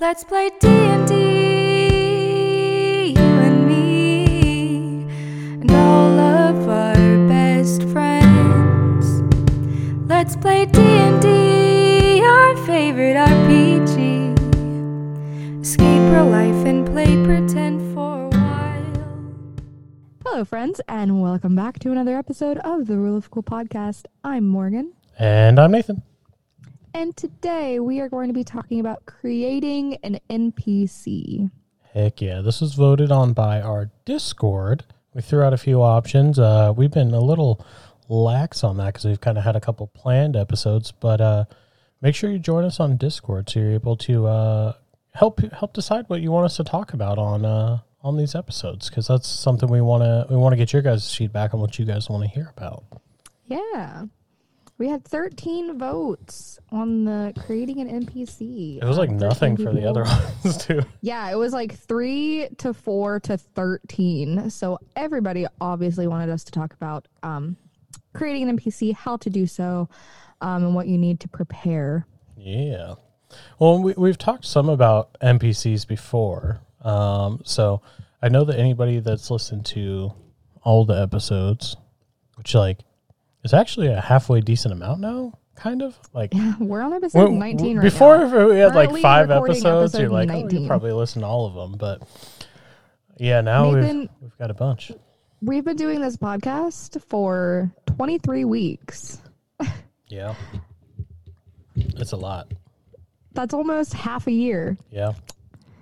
Let's play D&D, you and me, and all of our best friends. Let's play D&D, our favorite RPG. Escape real life and play pretend for a while. Hello, friends, and welcome back to another episode of the Rule of Cool podcast. I'm Morgan, And I'm Nathan. And today we are going to be talking about creating an NPC. Heck yeah. This was voted on by our Discord. We threw out a few options. Uh, we've been a little lax on that because we've kind of had a couple planned episodes, but uh, make sure you join us on Discord so you're able to uh, help help decide what you want us to talk about on uh, on these episodes because that's something we want to we want to get your guys' feedback on what you guys want to hear about. Yeah. We had 13 votes on the creating an NPC. It was like 13 nothing for the other ones too. Yeah, it was like 3 to 4 to 13. So everybody obviously wanted us to talk about um, creating an NPC, how to do so, um, and what you need to prepare. Yeah. Well, we, we've talked some about NPCs before. Um, so I know that anybody that's listened to all the episodes, which like is actually a halfway decent amount now, kind of like Yeah, we're on episode when- 19 right before now. if we had like five episodes, you're like, oh, you probably listen to all of them, but yeah, now Nathan- we've we've got a bunch. We've been doing this podcast for 23 weeks. Yeah, it's a lot. That's almost half a year. Yeah.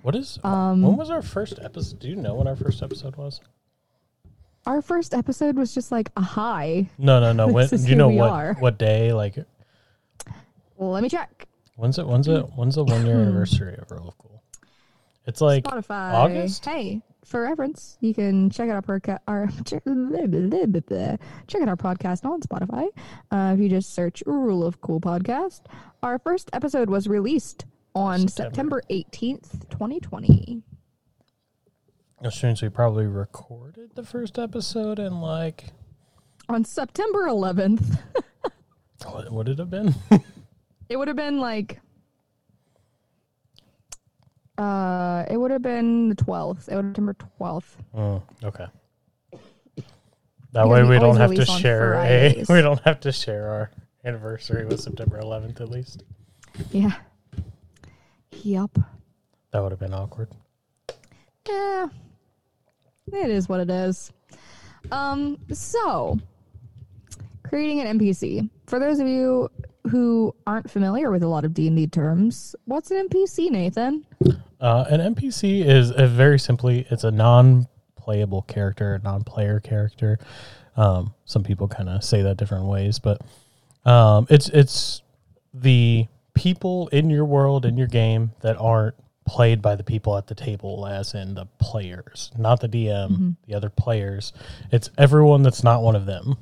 What is Um, when was our first episode? Do you know when our first episode was? Our first episode was just like a high. No, no, no. When, do you know what are. what day? Like, Well, let me check. when's it? When's it? When's the one year anniversary of Rule of Cool? It's like Spotify. August? Hey, for reference, you can check out our our check out our podcast on Spotify. Uh, if you just search "Rule of Cool" podcast, our first episode was released on September. September eighteenth, twenty twenty. Means we probably recorded the first episode in like On September eleventh, what would it have been? it would have been like. Uh, it would have been the twelfth. It would have been September twelfth. Mm, okay. That way we don't have to share a we don't have to share our anniversary with September 11th at least. Yeah. Yup. That would have been awkward. Yeah. It is what it is. Um, so creating an NPC. For those of you who aren't familiar with a lot of D&D terms, what's an NPC, Nathan? Uh, an NPC is a very simply it's a non-playable character, a non-player character. Um, some people kind of say that different ways, but um, it's it's the people in your world in your game that aren't played by the people at the table, as in the players, not the DM, the other players. It's everyone that's not one of them.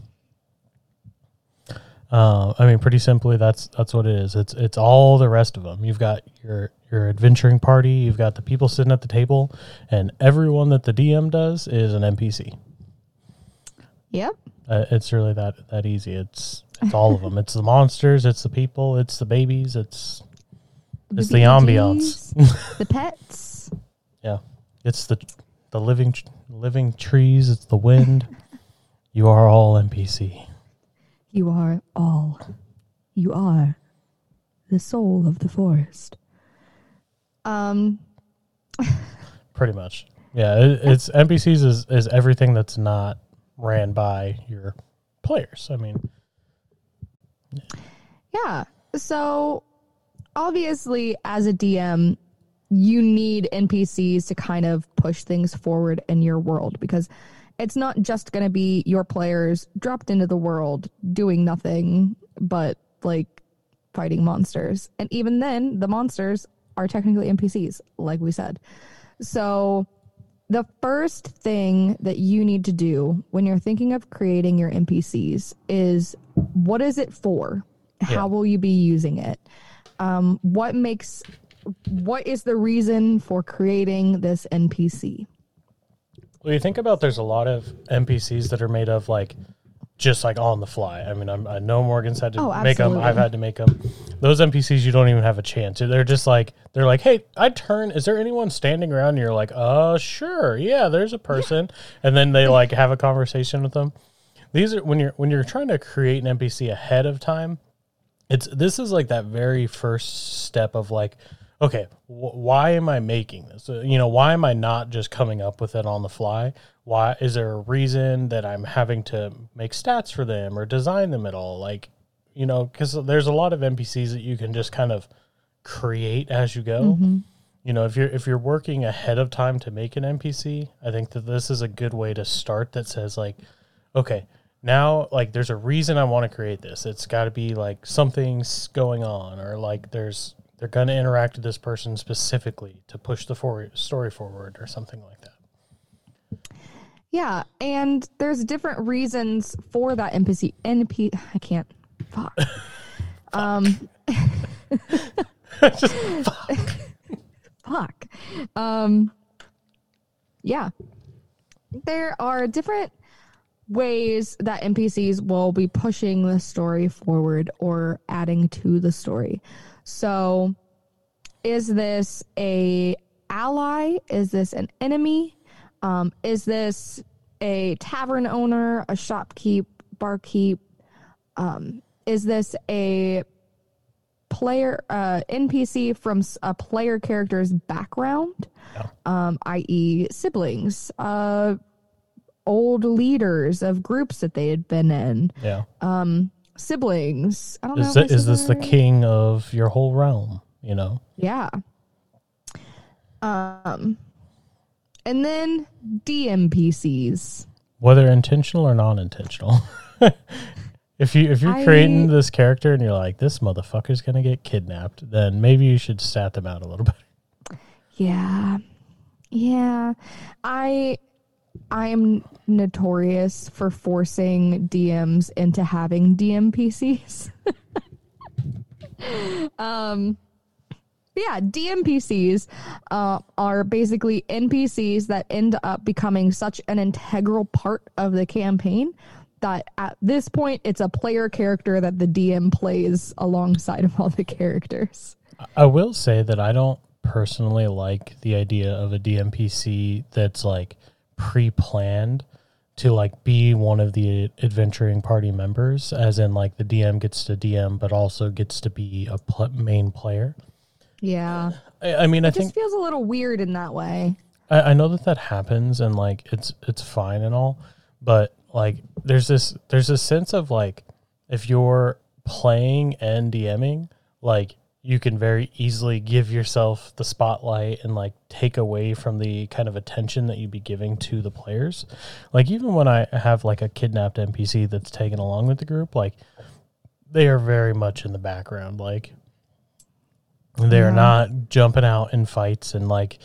Uh, I mean, pretty simply, that's that's what it is. It's it's all the rest of them. You've got your your adventuring party. You've got the people sitting at the table, and everyone that the DM does is an NPC. Yep. Uh, it's really that that easy. It's it's all of them. It's the monsters. It's the people. It's the babies. It's it's the ambiance. The pets. yeah, it's the the living living trees. It's the wind. you are all NPC. You are all. You are the soul of the forest. Um, Pretty much. Yeah, it, it's NPCs is is everything that's not ran by your players. I mean, Yeah. So obviously, as a DM, you need NPCs to kind of push things forward in your world because it's not just going to be your players dropped into the world doing nothing but like fighting monsters. And even then, the monsters are technically NPCs, like we said. So the first thing that you need to do when you're thinking of creating your NPCs is what is it for? How Yeah. will you be using it? Um, what makes what is the reason for creating this NPC? well, you think about there's a lot of NPCs that are made of like just like on the fly. I mean, I'm, I know Morgan's had to Oh, make them. I've had to make them. Those NPCs, you don't even have a chance. They're just like they're like, hey, I turn. Is there anyone standing around? And you're like, uh, sure, yeah, there's a person, and then they like have a conversation with them. These are when you're when you're trying to create an NPC ahead of time. It's this is like that very first step of like, okay, wh- why am I making this? Uh, you know, why am I not just coming up with it on the fly? Why is there a reason that I'm having to make stats for them or design them at all? Like, you know, because there's a lot of NPCs that you can just kind of create as you go. You know, if you're if you're working ahead of time to make an NPC, I think that this is a good way to start. That says like, okay, now like there's a reason I want to create this. It's got to be like something's going on, or like there's they're going to interact with this person specifically to push the for- story forward, or something like that. Yeah, and there's different reasons for that NPC. NP, I can't. Fuck. Um. fuck. Um. Yeah, there are different ways that NPCs will be pushing the story forward or adding to the story. So, is this a ally? Is this an enemy? Um, is this a tavern owner, a shopkeep, barkeep? Um, is this a player uh, NPC from a player character's background, Yeah. um, i.e., siblings, uh, old leaders of groups that they had been in, Yeah, um, siblings. I don't is know. my is this the king of your whole realm? You know, Yeah. Um, and then DMPCs. whether intentional or non-intentional. if you if you're I- creating this character and you're like this motherfucker's gonna get kidnapped, then maybe you should stat them out a little bit. Yeah. Yeah. I I am notorious for forcing DMs into having DMPCs. um but yeah, DMPCs uh, are basically NPCs that end up becoming such an integral part of the campaign that at this point it's a player character that the DM plays alongside of all the characters. I will say that I don't personally like the idea of a DMPC that's like pre-planned to like be one of the adventuring party members, as in like the DM gets to DM, but also gets to be a pl- main player. Yeah. I, I mean, I It think just feels a little weird in that way. I, I know that that happens and like it's it's fine and all, but like there's this there's this sense of like if you're playing and DMing, like you can very easily give yourself the spotlight and like take away from the kind of attention that you'd be giving to the players. Like even when I have like a kidnapped NPC that's taken along with the group, like they are very much in the background. Like they're Yeah. not jumping out in fights and like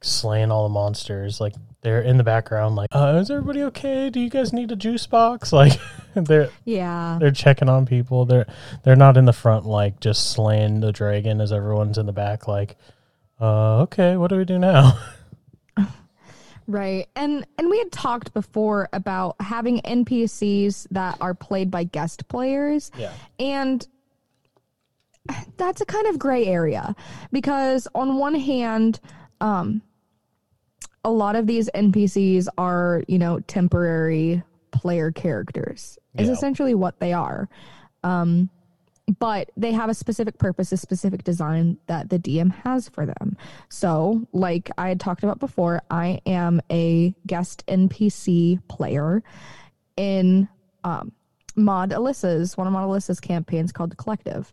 slaying all the monsters. Like they're in the background, like, uh, is everybody okay? Do you guys need a juice box? Like they're Yeah. they're checking on people. They're they're not in the front like just slaying the dragon as everyone's in the back like, uh, okay, what do we do now? Right. And and we had talked before about having NPCs that are played by guest players. Yeah. And that's a kind of gray area because on one hand, um a lot of these NPCs are, you know, temporary player characters. Is essentially what they are. Um but they have a specific purpose, a specific design that the DM has for them. So, like I had talked about before, I am a guest NPC player in um, Mod Alyssa's, one of Mod Alyssa's campaigns called The Collective.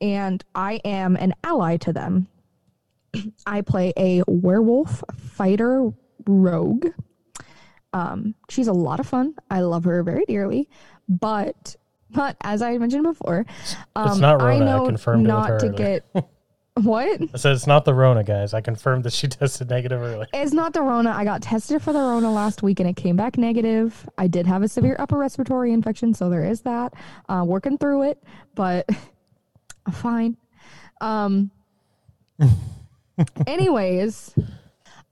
And I am an ally to them. I play a werewolf fighter rogue. Um, she's a lot of fun. I love her very dearly. But but as I mentioned before, um, not Rona. I know confirmed it with not to earlier. get what? I said it's not the Rona, guys. I confirmed that she tested negative earlier. It's not the Rona. I got tested for the Rona last week and it came back negative. I did have a severe upper respiratory infection, so there is that. Uh, working through it, but I'm fine. Um, anyways,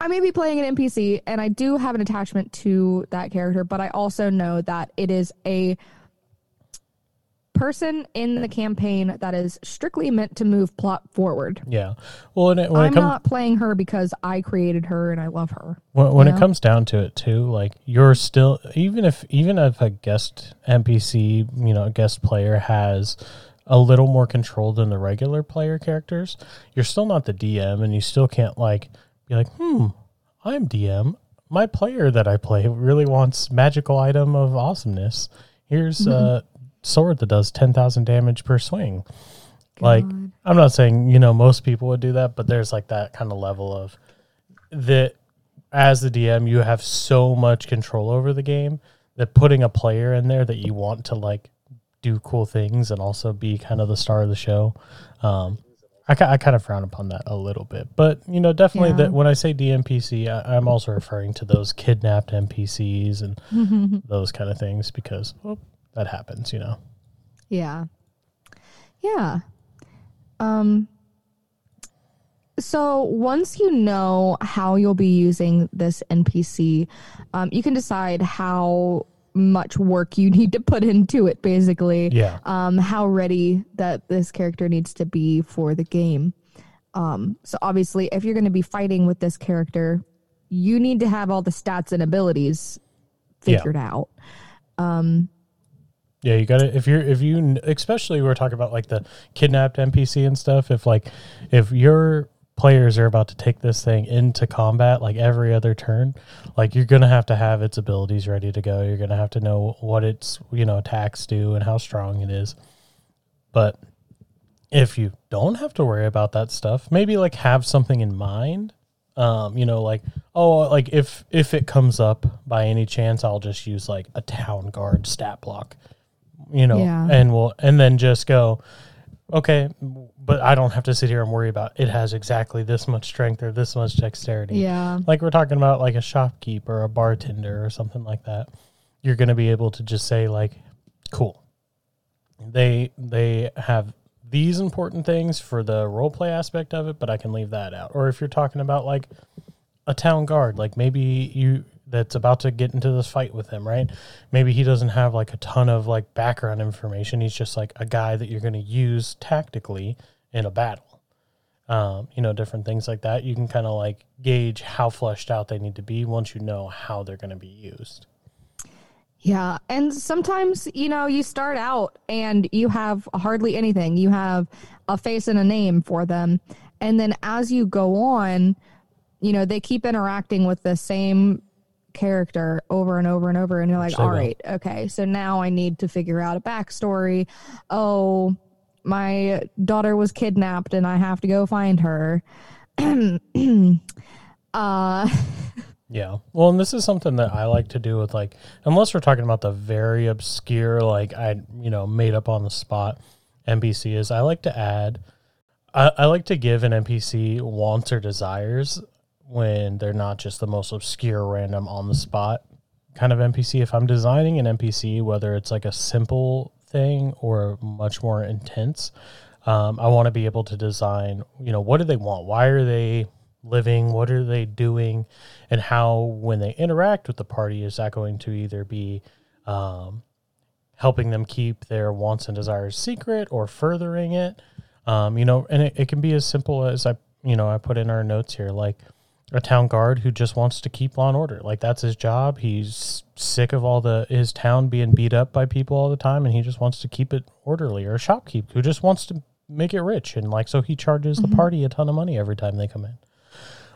I may be playing an NPC and I do have an attachment to that character, but I also know that it is a person in the campaign that is strictly meant to move plot forward. Yeah. Well, and it, when I'm it comes not playing her because I created her and I love her. when, when it know? comes down to it too, like you're still even if even if a guest NPC, you know, a guest player has a little more control than the regular player characters, you're still not the DM, and you still can't like be like, hmm, I'm DM. My player that I play really wants magical item of awesomeness. Here's a sword that does ten thousand damage per swing. Like I'm not saying you know most people would do that, but there's like that kind of level of that as the DM you have so much control over the game that putting a player in there that you want to like do cool things and also be kind of the star of the show. Um, I, I kind of frown upon that a little bit, but you know, definitely Yeah. that when I say DMPC, I, I'm also referring to those kidnapped NPCs and those kind of things because well, that happens, you know. Yeah. Yeah. Um so once you know how you'll be using this NPC, um, you can decide how much work you need to put into it basically. Yeah. Um, how ready that this character needs to be for the game. Um, so obviously if you're gonna be fighting with this character, you need to have all the stats and abilities Yeah. figured out. Um yeah, you got to if you're if you especially we're talking about like the kidnapped NPC and stuff. If like if your players are about to take this thing into combat like every other turn, like you're gonna have to have its abilities ready to go. You're gonna have to know what its you know attacks do and how strong it is. But if you don't have to worry about that stuff, maybe like have something in mind. Um, you know, like oh, like if if it comes up by any chance, I'll just use like a town guard stat block you know, Yeah. and we'll and then just go, okay, but I don't have to sit here and worry about it has exactly this much strength or this much dexterity. Yeah. Like we're talking about like a shopkeeper, or a bartender or something like that. You're gonna be able to just say like, cool. They they have these important things for the role play aspect of it, but I can leave that out. Or if you're talking about like a town guard, like maybe you that's about to get into this fight with him, right? Maybe he doesn't have like a ton of like background information. He's just like a guy that you're going to use tactically in a battle. Um, you know, different things like that. You can kind of like gauge how fleshed out they need to be once you know how they're going to be used. Yeah. And sometimes, you know, you start out and you have hardly anything. You have a face and a name for them. And then as you go on, you know, they keep interacting with the same character over and over and over. And you're like, all will. okay, so now I need to figure out a backstory. Oh, my daughter was kidnapped and I have to go find her. uh, Yeah. Well, and this is something that I like to do with like, unless we're talking about the very obscure, like I, you know, made up on the spot NPC is I like to add, I, I like to give an NPC wants or desires when they're not just the most obscure, random, on the spot kind of NPC. If I'm designing an NPC, whether it's like a simple thing or much more intense, um, I want to be able to design, you know, what do they want? Why are they living? What are they doing? And how, when they interact with the party, is that going to either be um, helping them keep their wants and desires secret or furthering it? Um, you know, and it, it can be as simple as I, you know, I put in our notes here, like a town guard who just wants to keep law and order. Like that's his job. He's sick of all the his town being beat up by people all the time, and he just wants to keep it orderly. Or a shopkeep who just wants to make it rich, and like so he charges the party a ton of money every time they come in.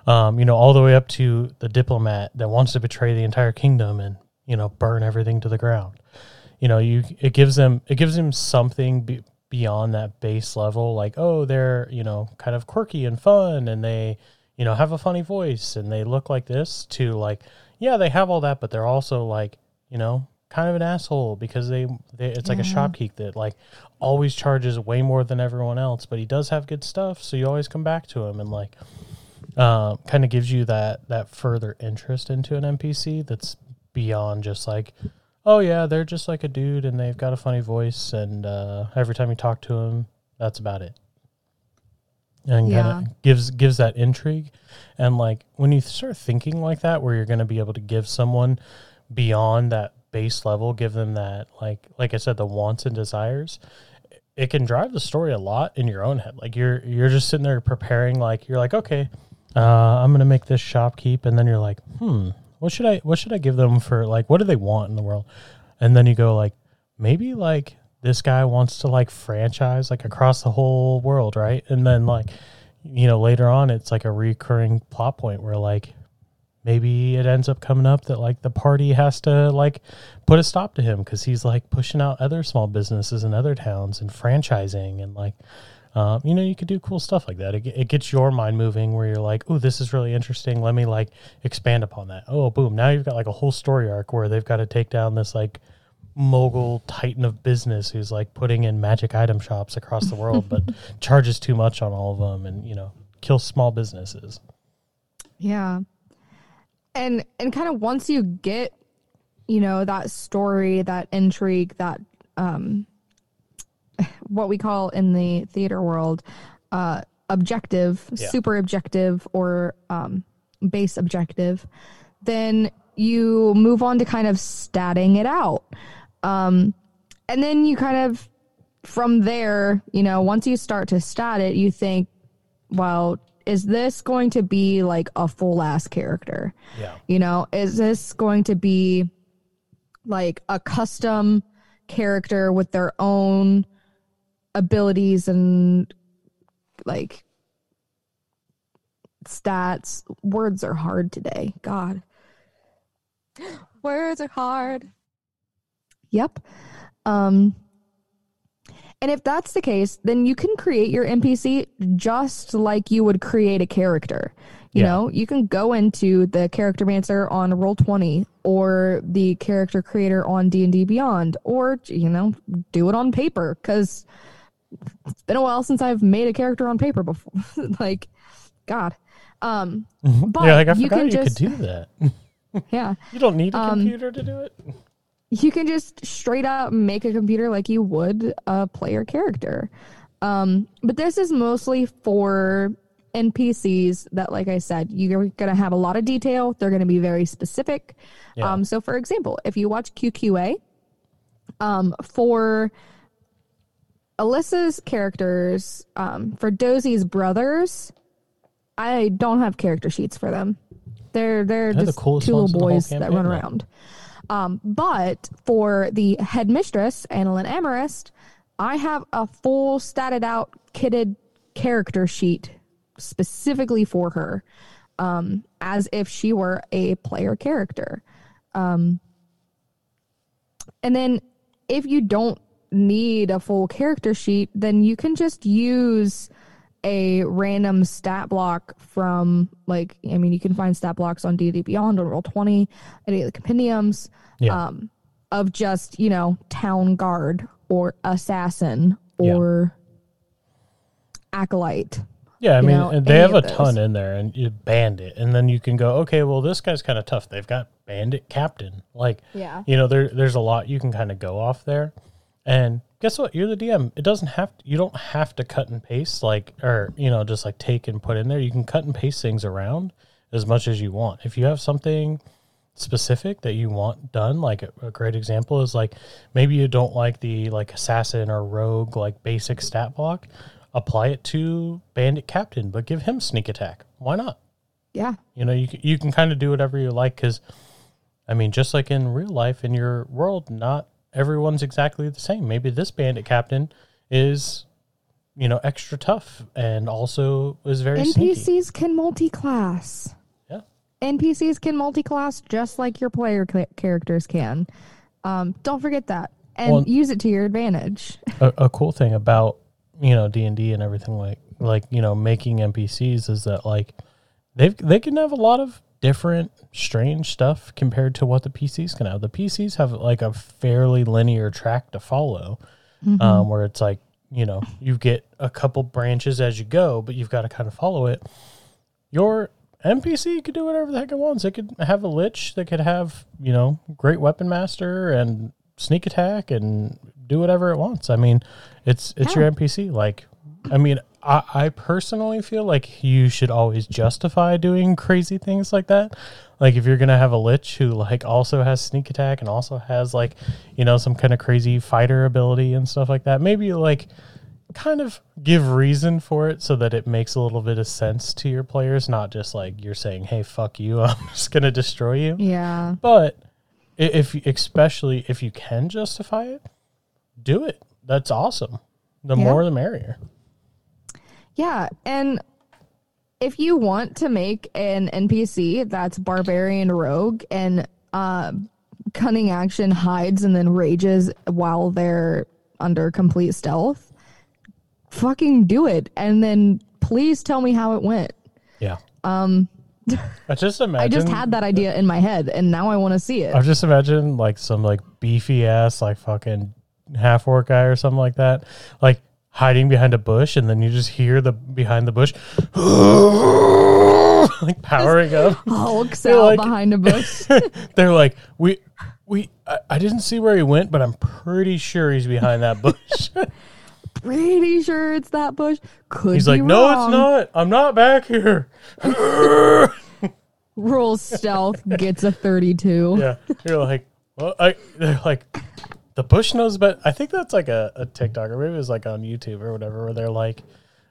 Um, you know, all the way up to the diplomat that wants to betray the entire kingdom and you know burn everything to the ground. You know, you it gives them it gives them something be, beyond that base level. Like, oh, they're you know kind of quirky and fun, and they you know have a funny voice and they look like this. To like, yeah, they have all that, but they're also like you know kind of an asshole because they, they it's like a shopkeep that like always charges way more than everyone else, but he does have good stuff, so you always come back to him and like uh, kind of gives you that that further interest into an NPC that's beyond just like, oh yeah, they're just like a dude and they've got a funny voice and uh, every time you talk to him, that's about it. And Yeah. kind of gives gives that intrigue. And like when you start thinking like that, where you're going to be able to give someone beyond that base level, give them that like like I said, the wants and desires. It can drive the story a lot in your own head. Like you're you're just sitting there preparing. Like you're like, okay, uh, I'm gonna make this shopkeep, and then you're like, hmm, what should I what should I give them for like what do they want in the world? And then you go like, maybe like this guy wants to like franchise like across the whole world, right? And then like, you know, later on it's like a recurring plot point where like maybe it ends up coming up that like the party has to like put a stop to him because he's like pushing out other small businesses in other towns and franchising and like um, you know you could do cool stuff like that. It, it gets your mind moving where you're like oh this is really interesting. Let me like expand upon that. Oh boom. Now you've got like a whole story arc where they've got to take down this like mogul titan of business who's like putting in magic item shops across the world but charges too much on all of them and you know kills small businesses Yeah. And and kind of once you get, you know, that story, that intrigue, that um what we call in the theater world, uh objective, Yeah. super objective or um base objective, then you move on to kind of statting it out. Um and then you kind of from there, you know, once you start to stat it, you think, well, is this going to be like a full ass character? yeah You know, is this going to be like a custom character with their own abilities and like stats? Words are hard today. God. Words are hard. Yep. Um and if that's the case, then you can create your NPC just like you would create a character. You Yeah. know, you can go into the character mancer on roll 20 or the character creator on D&D Beyond or you know, do it on paper cuz it's been a while since I've made a character on paper before. like god. Um but yeah like i you forgot can you just could do that yeah. you don't need a Um, computer to do it you can just straight up make a computer like you would a player character. Um, but this is mostly for NPCs that, like I said, you're going to have a lot of detail. They're going to be very specific. Yeah. Um, so, for example, if you watch QQA, um, for Alyssa's characters, um, for Dosie's brothers, I don't have character sheets for them. They're they're They're just coolest two little the boys that run around. Um, but for the headmistress, Annalyn Amarist, I have a full statted out, kitted character sheet specifically for her, um, as if she were a player character. Um, and then if you don't need a full character sheet, then you can just use a random stat block from like I mean you can find stat blocks on D&D Beyond on Roll Twenty, any of the compendiums, Yeah. um, of just you know town guard or assassin Yeah. or acolyte. Yeah, I mean, know, they have a of ton in there, and you bandit, and then you can go, okay, well, this guy's kind of tough. They've got bandit captain, like, Yeah. you know, there there's a lot you can kind of go off there, and guess what? You're the DM. It doesn't have to, you don't have to cut and paste like, or you know, just like take and put in there. You can cut and paste things around as much as you want. If you have something specific that you want done, like a, a great example is like maybe you don't like the like assassin or rogue like basic stat block apply it to bandit captain but give him sneak attack why not Yeah. you know you, you can kind of do whatever you like because i mean just like in real life in your world not everyone's exactly the same maybe this bandit captain is you know extra tough and also is very sneaky NPCs can multi-class. yeah NPCs can multi-class just like your player cl- characters can. Um, don't forget that and Well- use it to your advantage. a, a cool thing about you know D and D and everything like like you know making NPCs is that like they they can have a lot of different strange stuff compared to what the PCs can have. The PCs have like a fairly linear track to follow, um, where it's like you know you get a couple branches as you go, but you've got to kind of follow it. Your NPC could do whatever the heck it wants. It could have a lich. that could have you know great weapon master and sneak attack and do whatever it wants. I mean, it's it's Yeah. your NPC. Like, I mean, I, I personally feel like you should always justify doing crazy things like that. Like if you're gonna have a lich who like also has sneak attack and also has like you know some kind of crazy fighter ability and stuff like that, maybe like kind of give reason for it so that it makes a little bit of sense to your players, not just like you're saying, "Hey, fuck you, I'm just gonna destroy you." Yeah. But if especially if you can justify it, do it. That's awesome. The Yeah. more the merrier. Yeah, and if you want to make an NPC that's barbarian rogue and uh, cunning action hides and then rages while they're under complete stealth, fucking do it, and then please tell me how it went. Yeah. Um I just imagine I just had that idea in my head, and now I want to see it. I just imagine like some like beefy ass like fucking half orc guy or something like that, like hiding behind a bush, and then you just hear the behind the bush, like powering up. Hulk's out like- behind a bush. They're like, we, we, I, I didn't see where he went, but I'm pretty sure he's behind that bush. Pretty sure it's that bush. Could he's like, no, it's not. I'm not back here. Rolls stealth, gets a thirty-two. yeah, you're like, well, I. They're like, the bush knows, but I think that's like a, a TikTok or maybe it was like on YouTube or whatever, where they're like,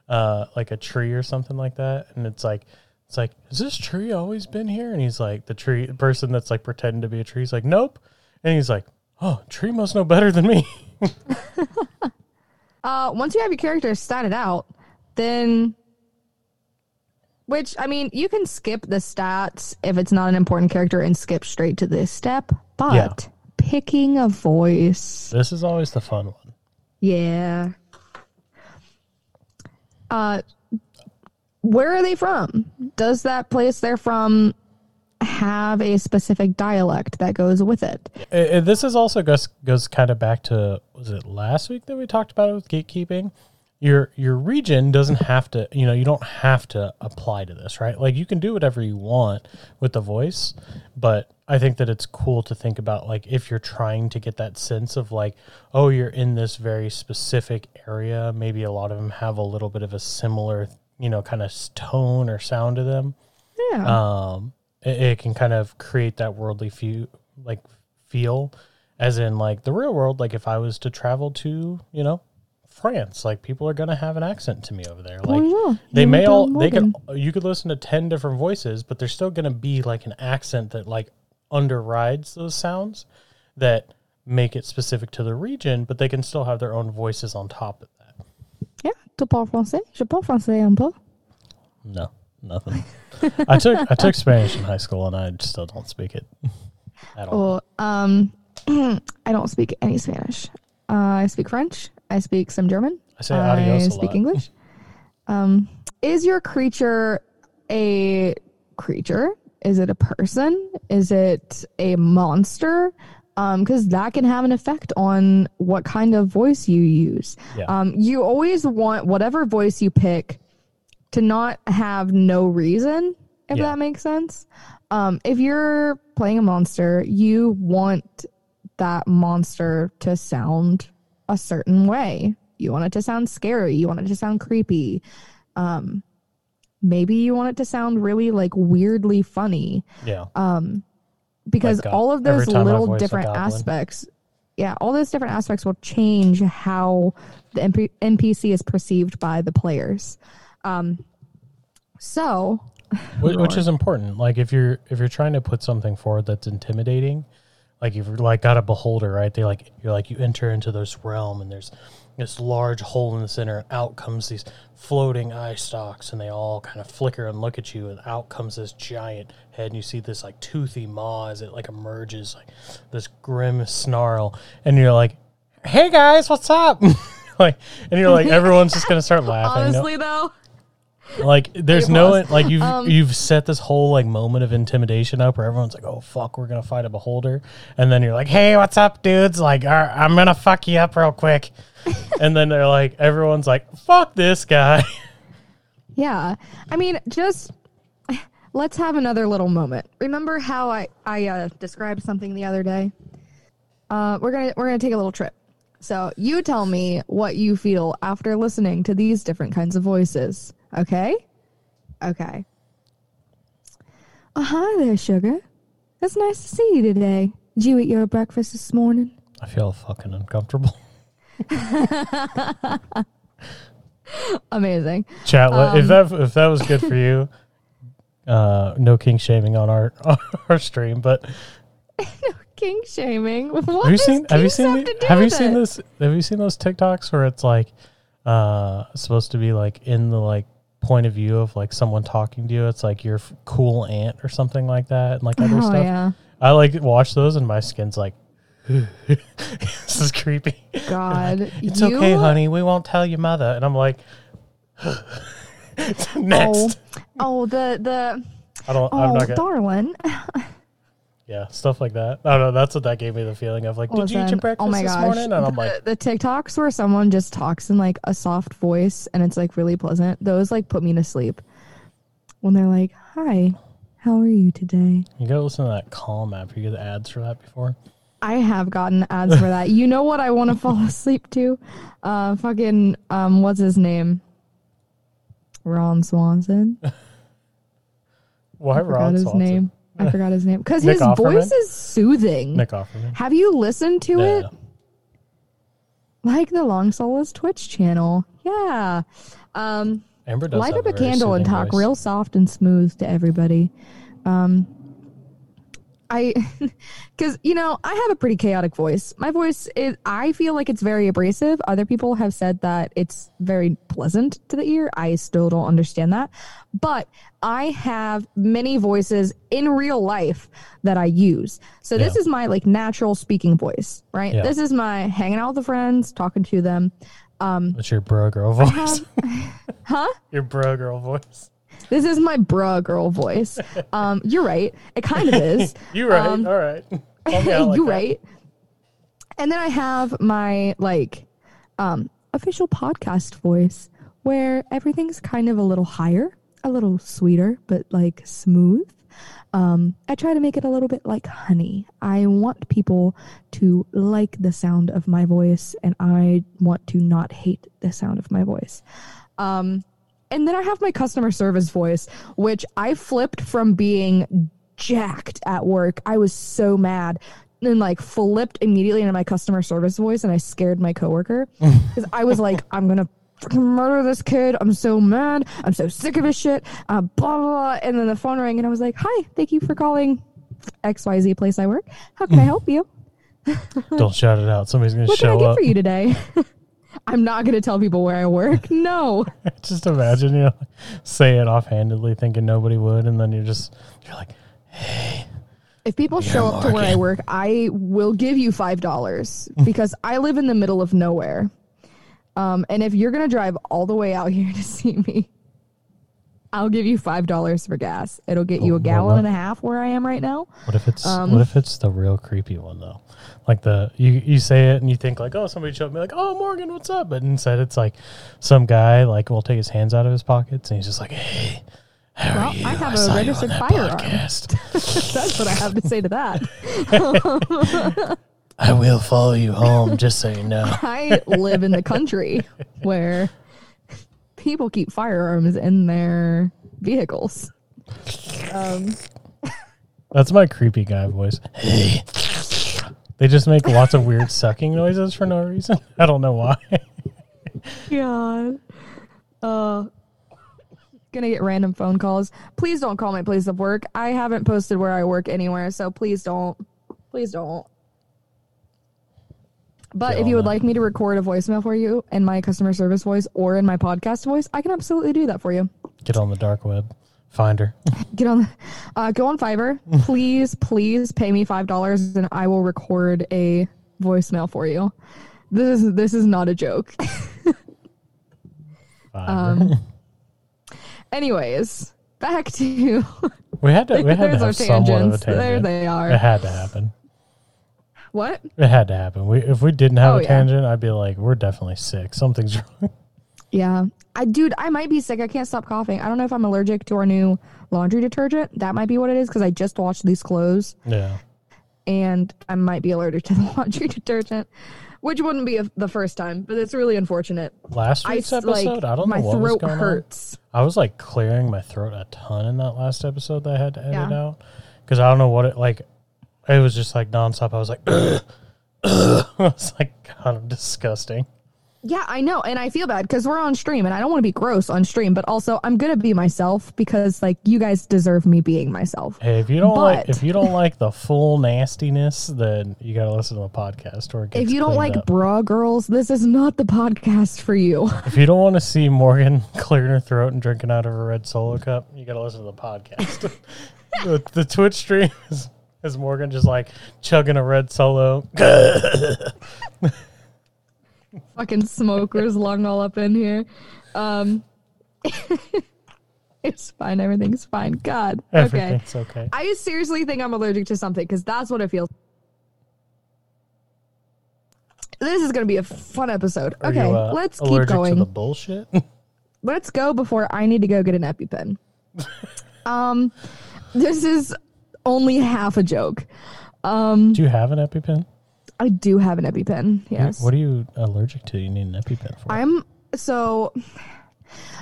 uh, like a tree or something like that, and it's like. It's like, has this tree always been here? And he's like, the tree the person that's like pretending to be a tree. He's like, nope. And he's like, oh, tree must know better than me. Uh, once you have your character statted out, then, which I mean, you can skip the stats if it's not an important character and skip straight to this step. But Yeah. Picking a voice, this is always the fun one. yeah. Uh, where are they from? Does that place they're from have a specific dialect that goes with it? Uh, uh, this is also goes goes kind of back to was it last week that we talked about it with gatekeeping. Your your region doesn't have to, you know, you don't have to apply to this, right? Like you can do whatever you want with the voice, but I think that it's cool to think about like if you're trying to get that sense of like, oh, you're in this very specific area. Maybe a lot of them have a little bit of a similar, you know, kind of tone or sound to them Yeah. um it, it can kind of create that worldly feel like feel as in like the real world like if i was to travel to you know france like people are gonna have an accent to me over there like yeah. they may all they can you could listen to 10 different voices but there's still gonna be like an accent that like underrides those sounds that make it specific to the region but they can still have their own voices on top of that yeah. Tu parles français? Je parle français un peu. no nothing i took i took spanish in high school and i still don't speak it at all Well, um, I don't speak any Spanish. Uh, I speak French. I speak some German. I say adios I speak. English. Um, is your creature a creature? Is it a person? Is it a monster? Because that can have an effect on what kind of voice you use. Yeah. Um, you always want whatever voice you pick to not have no reason, if Yeah. that makes sense. Um, if you're playing a monster, you want that monster to sound a certain way. You want it to sound scary. You want it to sound creepy. Um, maybe you want it to sound really like weirdly funny Yeah. because Like, uh, all of those little different aspects, yeah, all those different aspects will change how the NP- NPC is perceived by the players. Um, so Wh- which is important. Like if you're if you're trying to put something forward that's intimidating, like you've like got a beholder, right? They like you're like you enter into this realm and there's this large hole in the center, and out comes these floating eye stalks, and they all kind of flicker and look at you, and out comes this giant head, and you see this like toothy maw as it like emerges, like this grim snarl, and you're like, "Hey guys, what's up?" like, and you're like, everyone's just gonna start laughing. No- honestly, though, like there's no like you've Um, you've set this whole like moment of intimidation up where everyone's like, oh fuck, we're gonna fight a beholder, and then you're like, hey, what's up, dudes? Like, "All right, I'm gonna fuck you up real quick, and then they're like, everyone's like, fuck this guy. yeah. I mean, just let's have another little moment. Remember how I I uh, described something the other day? Uh, we're gonna we're gonna take a little trip. So you tell me what you feel after listening to these different kinds of voices. Okay? Okay. Oh, hi there, sugar. It's nice to see you today. Did you eat your breakfast this morning? I feel fucking uncomfortable. Amazing. Chat. Um, if that if that was good for you, uh, no king shaming on our our stream. But no King shaming. What have you seen have you seen have the- have you seen it? this have you seen those TikToks where it's like uh supposed to be like in the like point of view of like someone talking to you. It's like your f- cool aunt or something like that, and like other Oh stuff. yeah. I like watch those, and my skin's like. this is creepy. God. It's you, okay, honey. We won't tell your mother. And I'm like, oh. next. Oh, the the I don't. oh I'm not oh, gonna. darling. Yeah, stuff like that. I don't know. That's what that gave me the feeling of like, did you eat your breakfast oh my this gosh, morning? And I'm the, like, the TikToks where someone just talks in like a soft voice and it's like really pleasant. Those like put me to sleep. When they're like, "Hi, how are you today?" you gotta listen to that Calm app. You get ads for that before. I have gotten ads for that. You know what I want to fall asleep to? Uh, fucking um, what's his name? Ron Swanson. Why I Ron his Swanson? name. I forgot his name because his Offerman? voice is soothing. Nick Offerman. Have you listened to Yeah. it? Like the Long Solace Twitch channel. Yeah. Um, Amber does light up a candle and talk voice. real soft and smooth to everybody. Um, I, because you know, I have a pretty chaotic voice. My voice is, I feel like it's very abrasive. Other people have said that it's very pleasant to the ear. I still don't understand that, but I have many voices in real life that I use. So this Yeah. is my like natural speaking voice, right? Yeah. This is my hanging out with the friends, talking to them. Um, What's your bro girl voice. Huh? your bro girl voice. This is my bruh girl voice. Um, you're right. It kind of is. you're right. Um, All right. Call me out like you that. right. And then I have my like um official podcast voice where everything's kind of a little higher, a little sweeter, but like smooth. Um, I try to make it a little bit like honey. I want people to like the sound of my voice, and I want to not hate the sound of my voice. Um, and then I have my customer service voice, which I flipped from being jacked at work. I was so mad and like flipped immediately into my customer service voice and I scared my coworker because I was like, I'm gonna fucking murder this kid. I'm so mad. I'm so sick of his shit. Uh, blah, blah, blah. And then the phone rang and I was like, Hi, thank you for calling XYZ place I work. How can I help you? Don't shout it out. Somebody's gonna What can I show get up. for you today? I'm not gonna tell people where I work. No. Just imagine you know, say it offhandedly, thinking nobody would, and then you're just you're like, If people show up to where I work, I will give you five dollars because I live in the middle of nowhere. Um, and if you're gonna drive all the way out here to see me, I'll give you five dollars for gas. It'll get you a Oh, gallon what? and a half where I am right now. What if it's Um, what if it's the real creepy one though? Like the you you say it and you think like oh somebody showed me like oh Morgan what's up but instead it's like some guy like will take his hands out of his pockets and he's just like hey how Well, I have a you on registered firearm." That's what I have to say to that. I will follow you home just so you know. I live in the country where people keep firearms in their vehicles. Um, That's my creepy guy voice. Hey. They just make lots of weird sucking noises for no reason. I don't know why. God. Uh gonna get random phone calls. Please don't call my place of work. I haven't posted where I work anywhere, so please don't. Please don't. But Get if you would that. like me to record a voicemail for you in my customer service voice or in my podcast voice, I can absolutely do that for you. Get on the dark web. Find her. Get on, uh, go on Fiverr. please, please pay me five dollars, and I will record a voicemail for you. This is this is not a joke. Um. Anyways, back to we had to we had to have somewhat of a tangent. There they are. It had to happen. What? It had to happen. We if we didn't have Oh, a yeah. tangent, I'd be like, we're definitely sick. Something's wrong. Yeah. I dude, I might be sick. I can't stop coughing. I don't know if I'm allergic to our new laundry detergent. That might be what it is because I just washed these clothes yeah. and I might be allergic to the laundry detergent. which wouldn't be a, the first time, but it's really unfortunate. Last I week's s- episode, like I don't know what was going on. hurts. I was like clearing my throat a ton in that last episode that I had to edit Yeah. out because I don't know what it like. It was just like nonstop. I was like, I was like, kind of disgusting. Yeah, I know, and I feel bad because we're on stream, and I don't want to be gross on stream, but also I'm gonna be myself because like you guys deserve me being myself. Hey, if you don't like if you don't like the full nastiness, then you got to listen to the podcast. Or If you don't like up. bra girls, this is not the podcast for you. if you don't want to see Morgan clearing her throat and drinking out of a red solo cup, you got to listen to the podcast. the, the Twitch stream is, is Morgan just like chugging a red solo. Fucking smokers lung all up in here. Um, it's fine. Everything's fine. God. Okay. Everything's okay. I seriously think I'm allergic to something because that's what it feels. This is going to be a fun episode. Are okay, you, uh, let's keep going. to the bullshit. let's go before I need to go get an EpiPen. um, this is only half a joke. Um, Do you have an EpiPen? I do have an EpiPen. Yes. What are you allergic to? You need an EpiPen for? I'm so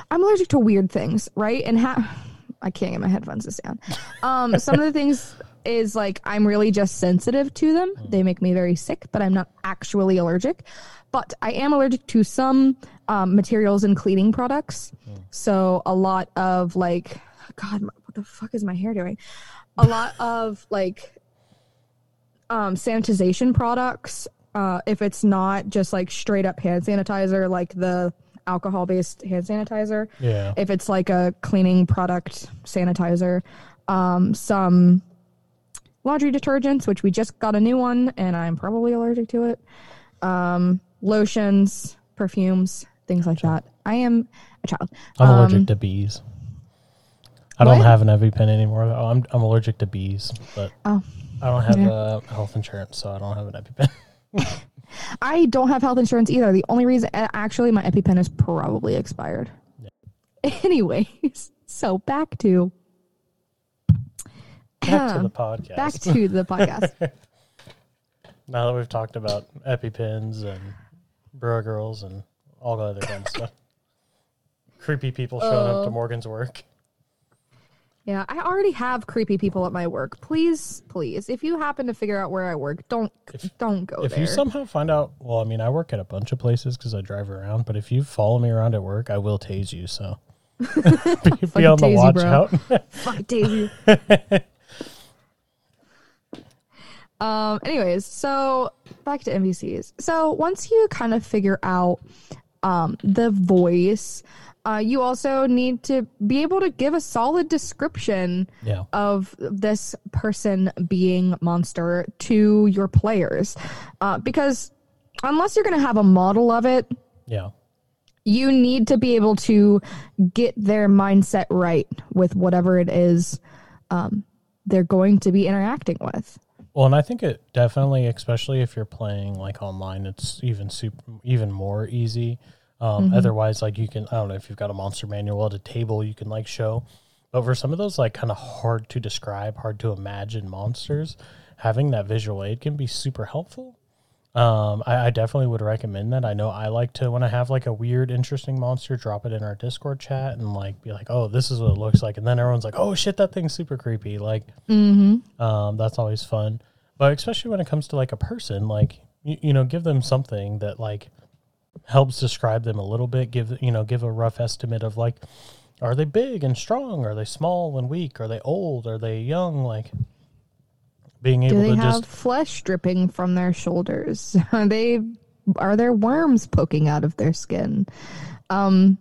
I'm allergic to weird things, right? And ha- I can't get my headphones to stand. Um, some of the things is like I'm really just sensitive to them. They make me very sick, but I'm not actually allergic. But I am allergic to some um, materials and cleaning products. So a lot of like, God, what the fuck is my hair doing? A lot of like um, sanitization products. Uh, if it's not just like straight up hand sanitizer, like the alcohol based hand sanitizer, yeah. if it's like a cleaning product sanitizer, um, some laundry detergents, which we just got a new one and I'm probably allergic to it, um, lotions, perfumes, things like that. I am a child. I'm Um, allergic to bees. I don't have an EpiPen anymore. I'm I'm allergic to bees, but Oh. I don't have Yeah. uh, health insurance, so I don't have an EpiPen. I don't have health insurance either. The only reason, actually, my EpiPen is probably expired. Anyways, so back to Back to the podcast. back to the podcast. now that we've talked about EpiPens and bro girls and all the other kind of stuff, creepy people showing up Uh. to Morgan's work. Yeah, I already have creepy people at my work. Please, please, if you happen to figure out where I work, don't don't go If there. you somehow find out, well, I mean, I work at a bunch of places because I drive around. But if you follow me around at work, I will tase you. So be, be on the tase you, watch bro. out. Fuck Daisy. um. Anyways, so back to NPCs. So once you kind of figure out um the voice, uh, you also need to be able to give a solid description yeah, of this person being monster to your players, uh, because unless you're going to have a model of it, yeah, you need to be able to get their mindset right with whatever it is um, they're going to be interacting with. Well, and I think it definitely, especially if you're playing like online, it's even super, even more easy. Um, Otherwise, like you can, I don't know if you've got a monster manual at a table, you can like show. But for some of those like kind of hard to describe, hard to imagine monsters, having that visual aid can be super helpful. Um, I, I definitely would recommend that. I know I like to when I have like a weird, interesting monster, drop it in our Discord chat and like be like, "Oh, this is what it looks like," and then everyone's like, "Oh shit, that thing's super creepy." Like, um, that's always fun. But especially when it comes to like a person, like you, you know, give them something that like helps describe them a little bit. Give you know, give a rough estimate of like, are they big and strong? Are they small and weak? Are they old? Are they young? Like being Do able they to have just flesh dripping from their shoulders? Are they are there worms poking out of their skin? Um,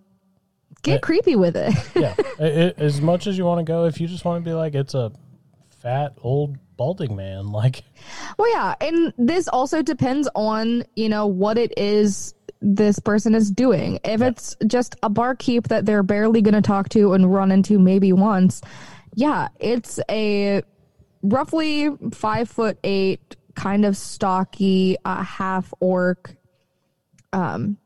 get creepy with it. yeah, i i as much as you want to go, if you just want to be like, it's a fat old balding man, like Well, yeah, and this also depends on you know what it is this person is doing. If it's just a barkeep that they're barely going to talk to and run into maybe once, yeah, it's a roughly five foot eight, kind of stocky, uh, half orc. Um,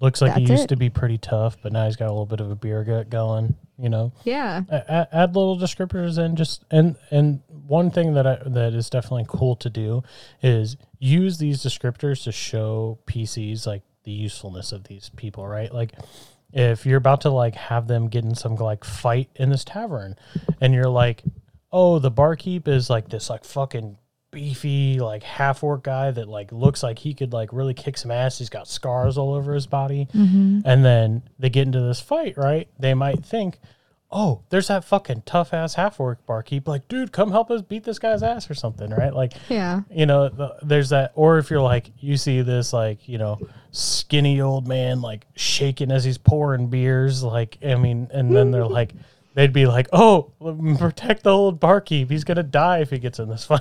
looks like he used it. to be pretty tough, but now he's got a little bit of a beer gut going. You know, Yeah. A- a- add little descriptors and just and and one thing that I that is definitely cool to do is use these descriptors to show PCs like the usefulness of these people, right? Like if you're about to like have them get in some like fight in this tavern and you're like, "Oh, the barkeep is like this like fucking beefy like half orc guy that like looks like he could like really kick some ass. He's got scars all over his body." Mm-hmm. And then they get into this fight, right? They might think, oh, there's that fucking tough ass half orc barkeep. Like, dude, come help us beat this guy's ass or something, right? Like, Yeah. you know, the, there's that. Or if you're like, you see this, like, you know, skinny old man, like, shaking as he's pouring beers. Like, I mean, and then they're like, they'd be like, oh, protect the old barkeep. He's going to die if he gets in this fight.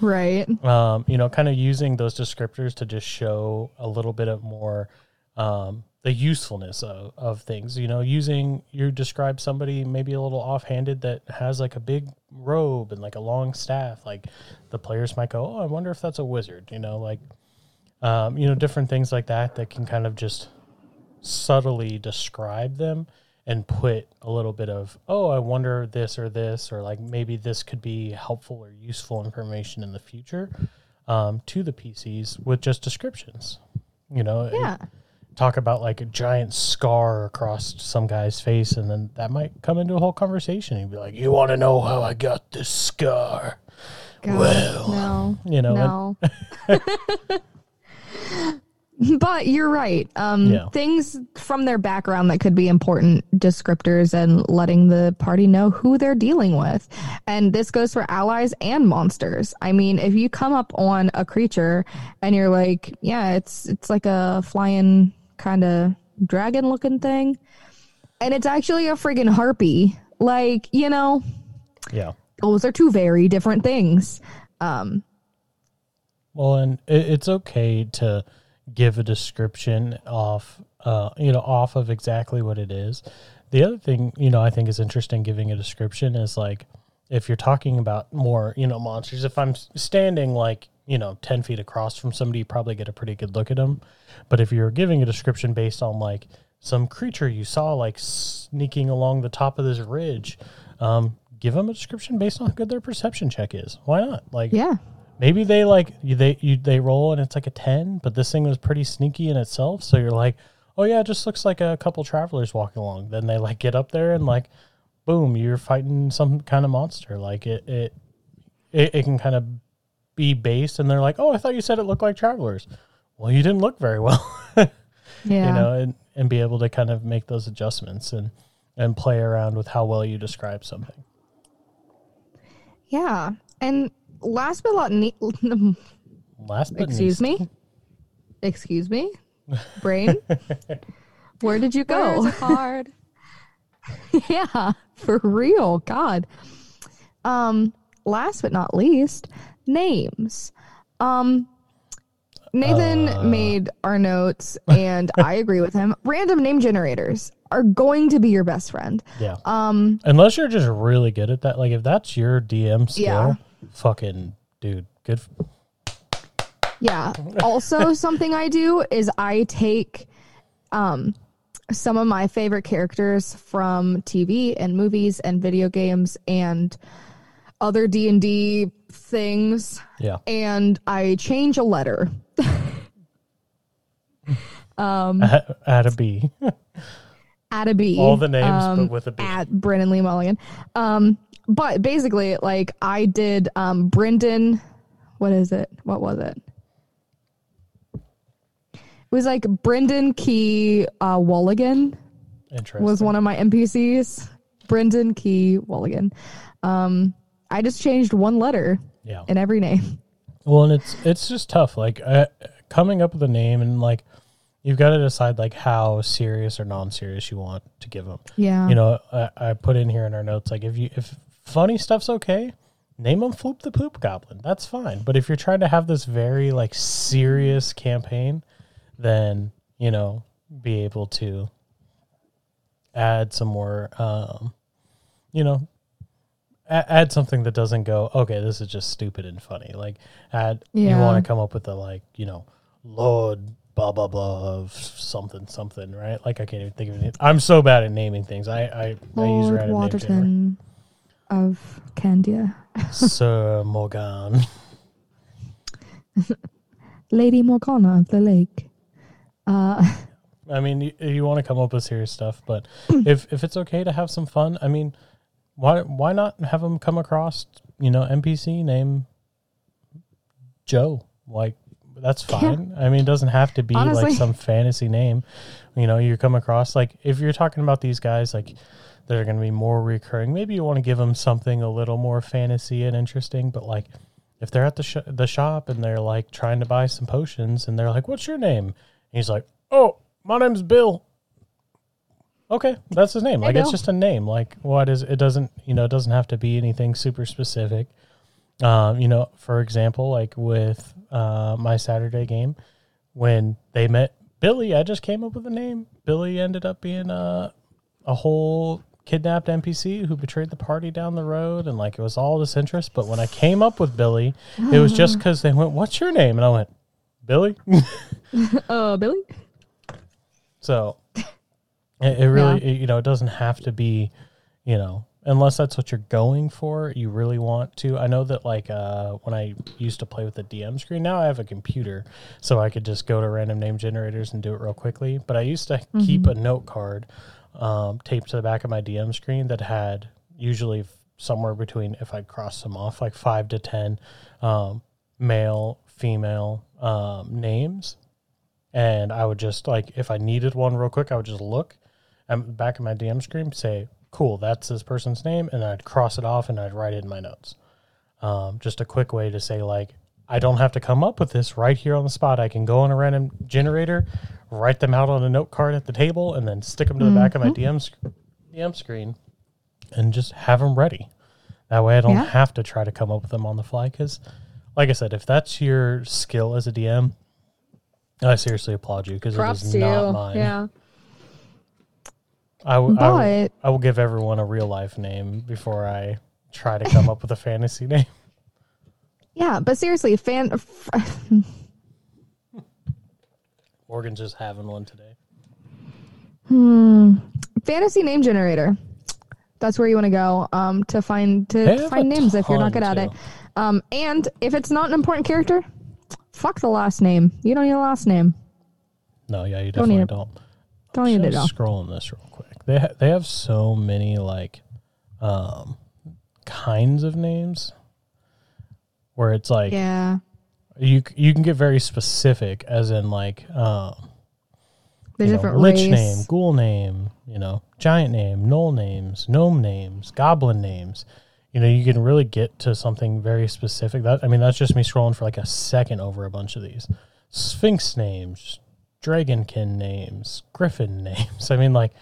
Right. Um, you know, kind of using those descriptors to just show a little bit of more um, the usefulness of, of things. You know, using you describe somebody maybe a little offhanded that has like a big robe and like a long staff. Like the players might go, "Oh, I wonder if that's a wizard." You know, like um, you know, different things like that that can kind of just subtly describe them and put a little bit of, "Oh, I wonder this or this," or like maybe this could be helpful or useful information in the future um, to the PCs with just descriptions. You know, Yeah. Talk about like a giant scar across some guy's face, and then that might come into a whole conversation. He'd be like, "You want to know how I got this scar?" God, Well, no. You know, and- but you're right. Um, Yeah. Things from their background that could be important descriptors and letting the party know who they're dealing with. And this goes for allies and monsters. I mean, if you come up on a creature and you're like, yeah, it's it's like a flying kind of dragon looking thing, and it's actually a friggin' harpy. Like, you know, yeah. those are two very different things. Um, Well, and it, it's okay to give a description off, uh, you know, off of exactly what it is. The other thing, you know, I think is interesting giving a description is like if you're talking about more, you know, monsters. If I'm standing like you know ten feet across from somebody, you probably get a pretty good look at them. But if you're giving a description based on like some creature you saw like sneaking along the top of this ridge, um, give them a description based on how good their perception check is. Why not? Like, yeah. maybe they like they you they roll and it's like a 10 but this thing was pretty sneaky in itself so you're like oh yeah it just looks like a couple travelers walking along then they like get up there and like boom you're fighting some kind of monster like it it it, it can kind of be based and they're like oh i thought you said it looked like travelers well you didn't look very well Yeah. you know and, and be able to kind of make those adjustments and and play around with how well you describe something Yeah. And last but not least, last but excuse least- me, excuse me, brain, where did you go? hard. yeah, for real. God. Um, last but not least, names. Um, Nathan Uh. made our notes, and I agree with him. Random name generators are going to be your best friend. Yeah. Um, Unless you're just really good at that. Like if that's your DM skill, Yeah. fucking dude, good. Yeah. Also, something I do is I take um, some of my favorite characters from TV and movies and video games and other D and D things, Yeah. and I change a letter. Add, add a B. at a B. All the names, um, but with a B. At Brennan Lee Mulligan. Um, but basically, like I did um, Brendan. What is it? What was it? It was like Brendan Key uh, Walligan. Interesting. was one of my NPCs. Brendan Key Walligan. Um, I just changed one letter yeah. in every name. Well, and it's it's just tough. Like uh, coming up with a name and like you've got to decide like how serious or non-serious you want to give them. Yeah. You know, I, I put in here in our notes like if you if funny stuff's okay, name them Floop the Poop Goblin. That's fine. But if you're trying to have this very like serious campaign, then you know be able to add some more, um, you know, a- add something that doesn't go okay. This is just stupid and funny. Like add you want to come up with a like you know Lord blah blah blah of something something, right? Like I can't even think of it. I'm so bad at naming things. I I, I use Lord random. Waterton of Candia. Sir Morgan. Lady Morgana of the Lake. Uh, I mean, you, you want to come up with serious stuff, but if if it's okay to have some fun, I mean, why why not have them come across, you know, NPC name Joe? Like that's fine. I mean, it doesn't have to be Honestly. like some fantasy name. You know, you come across like if you're talking about these guys like that are going to be more recurring, maybe you want to give them something a little more fantasy and interesting, but like if they're at the sh- the shop and they're like trying to buy some potions and they're like, "What's your name?" And he's like, "Oh, my name's Bill." Okay, that's his name. Like it's just a name. Like what is it doesn't, you know, it doesn't have to be anything super specific. Um, you know, for example, like with uh my Saturday game when they met Billy, I just came up with a name. Billy ended up being a a whole kidnapped NPC who betrayed the party down the road, and like it was all this interest. But when I came up with Billy, it was just because they went, "What's your name?" and I went, "Billy." uh, Billy? So it, it really, it, you know, it doesn't have to be, you know, unless that's what you're going for. You really want to. I know that like uh, when I used to play with the DM screen, now I have a computer, so I could just go to random name generators and do it real quickly. But I used to keep a note card um, taped to the back of my DM screen that had usually somewhere between if I crossed them off like five to ten um, male, female um, names and I would just like if I needed one real quick, I would just look at the back of my DM screen, say, "Cool, that's this person's name," and I'd cross it off and I'd write it in my notes. Um, just a quick way to say like I don't have to come up with this right here on the spot. I can go on a random generator, write them out on a note card at the table, and then stick them to the back of my DM sc- DM screen, and just have them ready. That way, I don't Yeah. have to try to come up with them on the fly. Because, like I said, if that's your skill as a DM, I seriously applaud you because it is not you. mine. Yeah. I, w- I, w- But I will give everyone a real life name before I try to come up with a fantasy name. yeah, but seriously, fan. Morgan's just having one today. hmm, fantasy name generator. That's where you want to go um, to find to find names if you're not good at it. Um, and if it's not an important character, fuck the last name. You don't need a last name. No, yeah, you Don't need definitely it. don't. Don't need it Just all. scrolling this real quick. They ha- they have so many like um kinds of names where it's like Yeah, you you can get very specific as in like um the you know, different lich race. name, ghoul name, you know, giant name, gnoll names, gnome names, goblin names. You know, you can really get to something very specific. That I mean, that's just me scrolling for like a second over a bunch of these. Sphinx names, dragonkin names, griffin names. I mean, like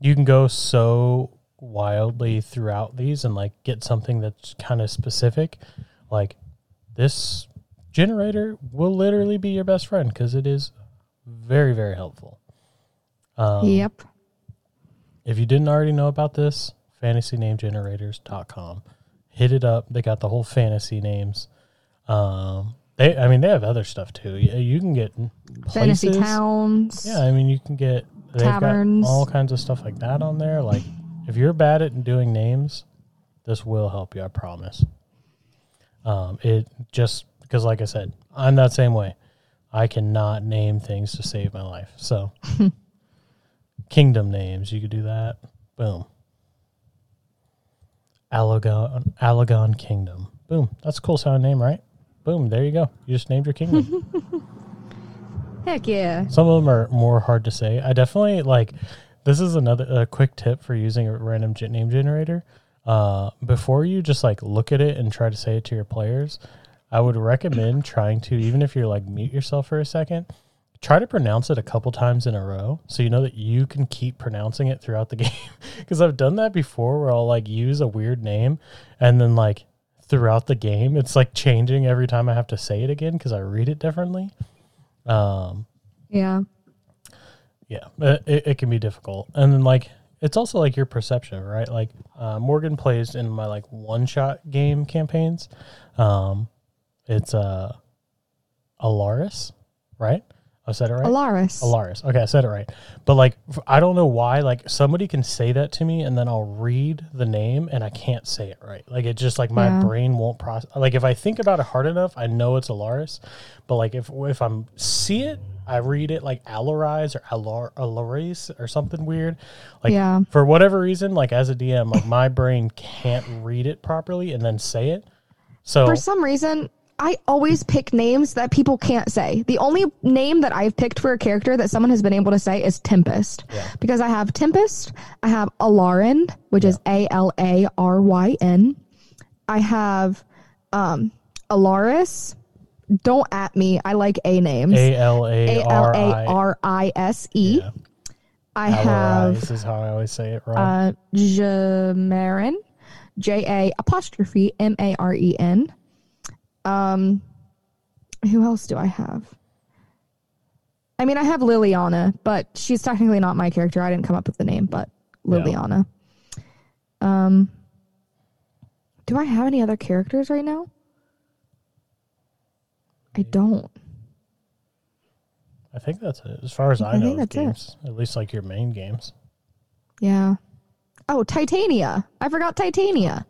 you can go so wildly throughout these and like get something that's kind of specific. Like this generator will literally be your best friend because it is very very helpful. Um, Yep. If you didn't already know about this, fantasynamegenerators.com. Hit it up. They got the whole fantasy names. Um, they, I mean, they have other stuff too. You, you can get Fantasy towns. Yeah, I mean, you can get Taverns. got all kinds of stuff like that on there. Like, if you're bad at doing names, this will help you. I promise. Um, it just because, like I said, I'm that same way. I cannot name things to save my life. So, kingdom names, you could do that. Boom. Alagon, Alagon Kingdom. Boom. That's a cool sounding name, right? Boom. There you go. You just named your kingdom. Heck yeah. Some of them are more hard to say. I definitely like. This is another a quick tip for using a random name generator. Uh, before you just like look at it and try to say it to your players, I would recommend trying to even if you're like mute yourself for a second, try to pronounce it a couple times in a row so you know that you can keep pronouncing it throughout the game. Because I've done that before where I'll like use a weird name and then like throughout the game it's like changing every time I have to say it again because I read it differently. Um, Yeah. yeah, it, it, it can be difficult, and then like it's also like your perception, right? Like uh, Morgan plays in my like one shot game campaigns. Um, it's uh, Alaris, right? I said it right. Alaris. Alaris. Okay, I said it right. But like, I don't know why. Like, somebody can say that to me, and then I'll read the name, and I can't say it right. Like, it just like my Yeah. brain won't process. Like, if I think about it hard enough, I know it's Alaris. But like, if if I'm see it, I read it like Alarise or Alar Alaris or something weird. Like, Yeah. for whatever reason, like as a DM, like my brain can't read it properly and then say it. So For some reason, I always pick names that people can't say. The only name that I've picked for a character that someone has been able to say is Tempest. Yeah. Because I have Tempest, I have Alarin, which is A L A R Y N. I have um Alaris. Don't at me. I like A names. A L A R A I. R I S E. Yeah. I have This is how I always say it wrong. uh, Jamarin, J A apostrophe M A R E N. Um, who else do I have? I mean, I have Liliana, but she's technically not my character. I didn't come up with the name, but. Liliana. Um, do I have any other characters right now? I don't. I think that's it. As far as I, I know, think that's it. at least like your main games. Yeah. Oh, Titania. I forgot Titania.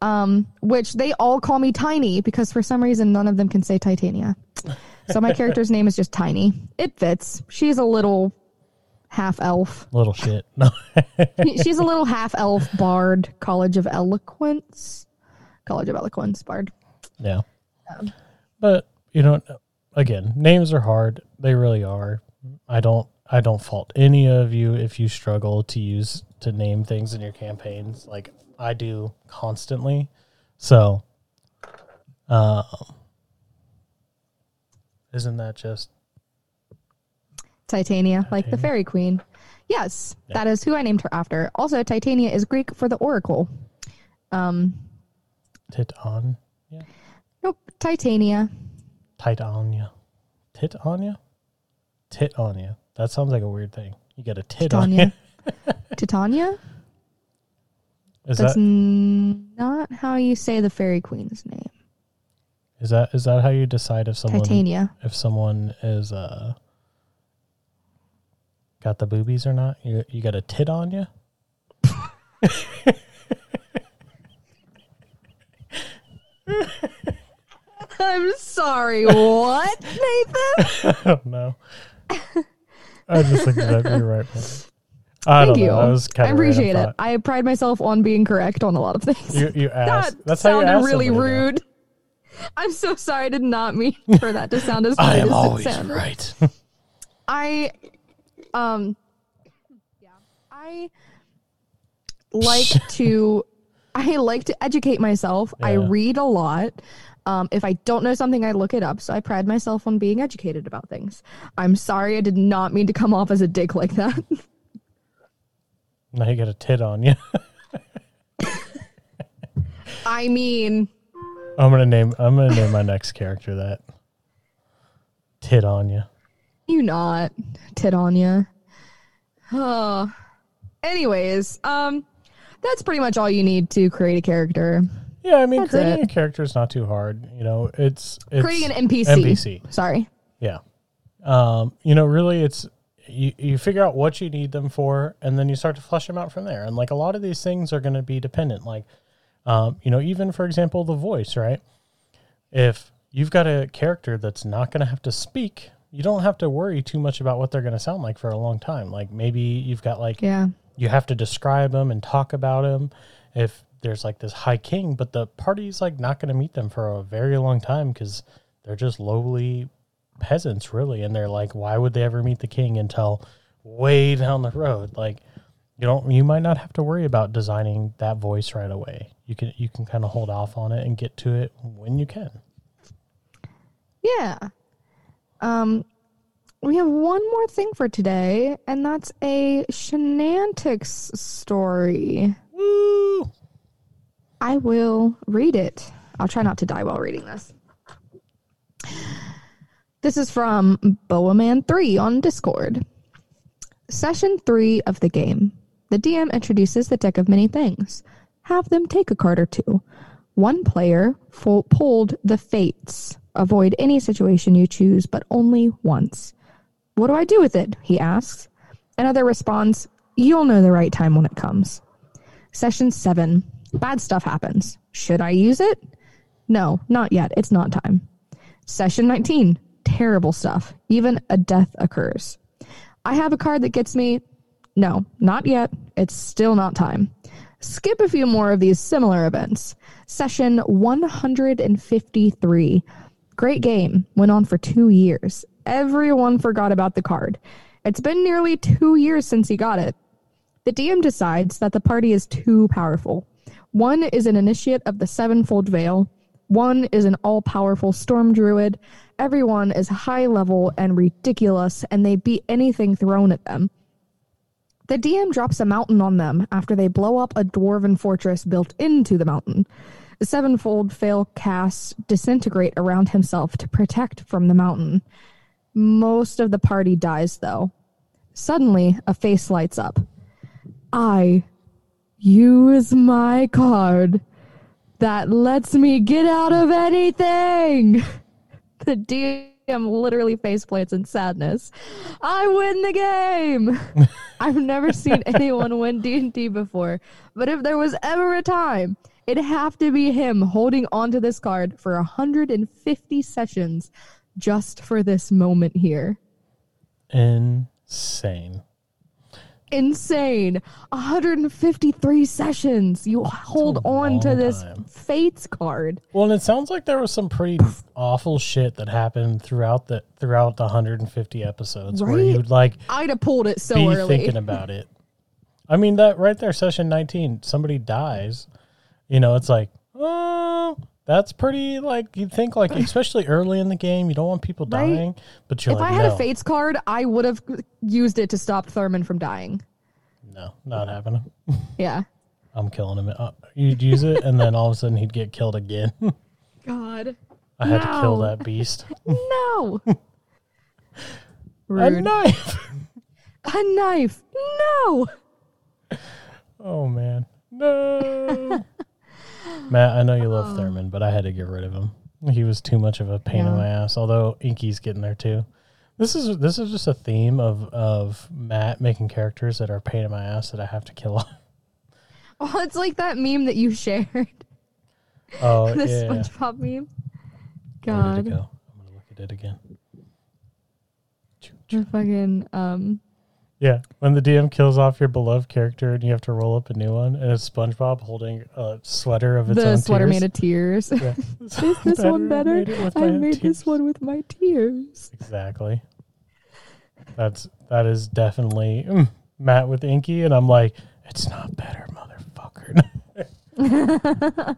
Um, which they all call me Tiny because for some reason none of them can say Titania. So my character's name is just Tiny. It fits. She's a little half elf. Little shit. No. She's a little half elf bard, College of Eloquence. College of Eloquence bard. yeah. But you know, again, names are hard. They really are. I don't. I don't fault any of you if you struggle to use to name things in your campaigns, like I do constantly. So, um, isn't that just Titania, like the fairy queen. Yes, that is who I named her after. Also, Titania is Greek for the oracle. Um, Titan? Yeah, nope, Titania. Titania, Titania, Titania. That sounds like a weird thing. You got a tit on you. Titania? Is That's that not how you say the fairy queen's name. is that is that how you decide if someone Titania. if someone is uh got the boobies or not? You you got a tit on you? I'm sorry. What, Nathan? I don't know. I just think that you're right. Man. I Thank don't you. That was I appreciate it. I pride myself on being correct on a lot of things. You you asked. that That's how you sounded ask really somebody, though. rude. I'm so sorry. I did not mean for that to sound as rude I am as always it sounded. right. I, um, yeah, I like to, I like to educate myself. I read a lot. Um, if I don't know something, I look it up. So I pride myself on being educated about things. I'm sorry, I did not mean to come off as a dick like that. Now you got a tit on you. I mean, I'm gonna name. I'm gonna name my next character that. Tit on you. you not tit on you. Oh. Anyways, um, that's pretty much all you need to create a character. Yeah, I mean, That's creating it. a character is not too hard. You know, it's, it's Creating an NPC. NPC. Sorry. Yeah. Um, you know, really it's you, you figure out what you need them for and then you start to flush them out from there. And like a lot of these things are gonna be dependent. Like um, you know, even for example, the voice, right? If you've got a character that's not gonna have to speak, you don't have to worry too much about what they're gonna sound like for a long time. Like maybe you've got like Yeah. you have to describe them and talk about them if there's like this high king but the party's like not going to meet them for a very long time because they're just lowly peasants really and they're like why would they ever meet the king until way down the road like you don't you might not have to worry about designing that voice right away you can you can kind of hold off on it and get to it when you can Yeah. Um, we have one more thing for today, and that's a Shenantics story. Woo! I will read it. I'll try not to die while reading this. This is from Boaman3 on Discord. Session 3 of the game. The DM introduces the deck of many things. Have them take a card or two. One player fo- pulled the Fates. Avoid any situation you choose, but only once. What do I do with it? He asks. Another responds, You'll know the right time when it comes. Session 7. Bad stuff happens. Should I use it? No, not yet. It's not time. Session 19. Terrible stuff. Even a death occurs. I have a card that gets me. No, not yet. It's still not time. Skip a few more of these similar events. Session 153. Great game. Went on for two years. Everyone forgot about the card. It's been nearly two years since he got it. The DM decides that the party is too powerful. One is an initiate of the Sevenfold Veil, one is an all powerful storm druid. Everyone is high level and ridiculous, and they beat anything thrown at them. The DM drops a mountain on them after they blow up a dwarven fortress built into the mountain. The Sevenfold Veil casts disintegrate around himself to protect from the mountain. Most of the party dies, though. Suddenly, a face lights up. I use my card that lets me get out of anything. The DM literally face plants in sadness. I win the game. I've never seen anyone win D&D before, but if there was ever a time, it'd have to be him holding onto this card for 150 sessions just for this moment here. Insane. Insane. 153 sessions. You hold on to this time. Fates card. Well, and it sounds like there was some pretty awful shit that happened throughout the throughout the 150 episodes where you'd like I'd have pulled it so be early. thinking about it. I mean that right there, session 19. Somebody dies. You know, it's like, oh, that's pretty. Like you'd think, like especially early in the game, you don't want people Right. dying, but you're if like, I had no, a Fates card, I would have used it to stop Thurman from dying. no, not happening. Yeah. I'm killing him. Uh, you'd use it, and then all of a sudden he'd get killed again. God. I had to kill that beast. No. a knife. A knife. No. Oh man, no. Matt, I know you love Thurman, but I had to get rid of him. He was too much of a pain in Yeah. my ass. Although Inky's getting there too. This is this is just a theme of of Matt making characters that are a pain in my ass that I have to kill off. Oh, it's like that meme that you shared. Oh the yeah, SpongeBob meme. Where did it God. go? I'm gonna look at it again. The fucking um Yeah, when the DM kills off your beloved character and you have to roll up a new one, and it's SpongeBob holding a sweater of its the own sweater tears. made of tears. Yeah. Is this one better? made I made tears. this one with my tears. Exactly. That's that is definitely mm, Matt with Inky, and I'm like, it's not better, motherfucker.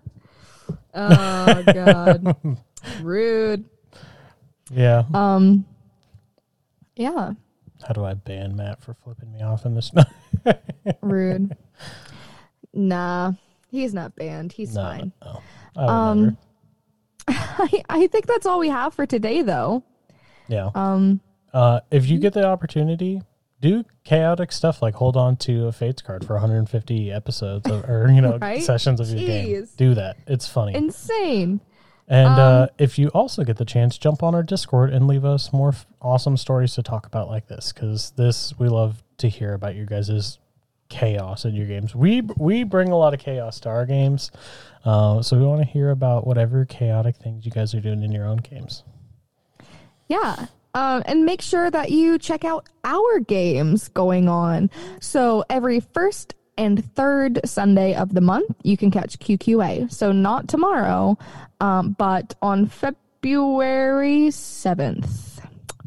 Oh god. Rude. yeah. Um Yeah, How do I ban Matt for flipping me off in this? rude. nah, he's not banned. He's no, fine. no. I Um. I, I think that's all we have for today though. Yeah. Um Uh, if you get the opportunity, do chaotic stuff like hold on to a Fates card for 150 episodes of, or you know Right? sessions of your game. Do that. It's funny. insane. And uh, Um, if you also get the chance, jump on our Discord and leave us more f- awesome stories to talk about like this, because this we love to hear about you guys' chaos in your games. We we bring a lot of chaos to our games, uh, so we want to hear about whatever chaotic things you guys are doing in your own games. Yeah. Um, and make sure that you check out our games going on. So every first and third Sunday of the month, you can catch QQA. So not tomorrow, um, but on February 7th.